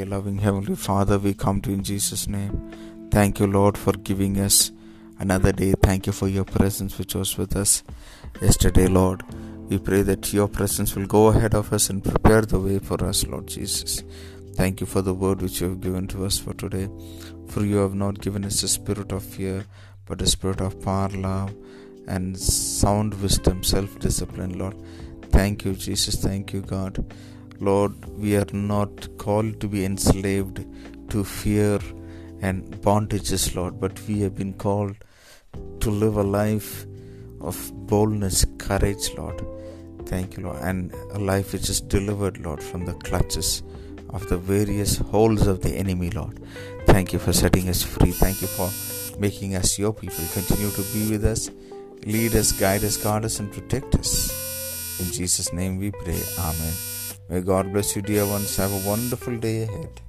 Dear loving Heavenly Father, we come to you in Jesus' name. Thank you, Lord, for giving us another day. Thank you for your presence which was with us yesterday, Lord. We pray that your presence will go ahead of us and prepare the way for us, Lord Jesus. Thank you for the word which you have given to us for today. For you have not given us a spirit of fear, but a spirit of power, love, and sound wisdom, self discipline, Lord. Thank you, Jesus. Thank you, God. Lord, we are not called to be enslaved to fear and bondages, Lord, but we have been called to live a life of boldness, courage, Lord. Thank you, Lord, and a life which is delivered, Lord, from the clutches of the various holds of the enemy, Lord. Thank you for setting us free. Thank you for making us your people. Continue to be with us, lead us, guide us, guard us, and protect us. In Jesus' name we pray. Amen. May God bless you, dear ones. Have a wonderful day ahead.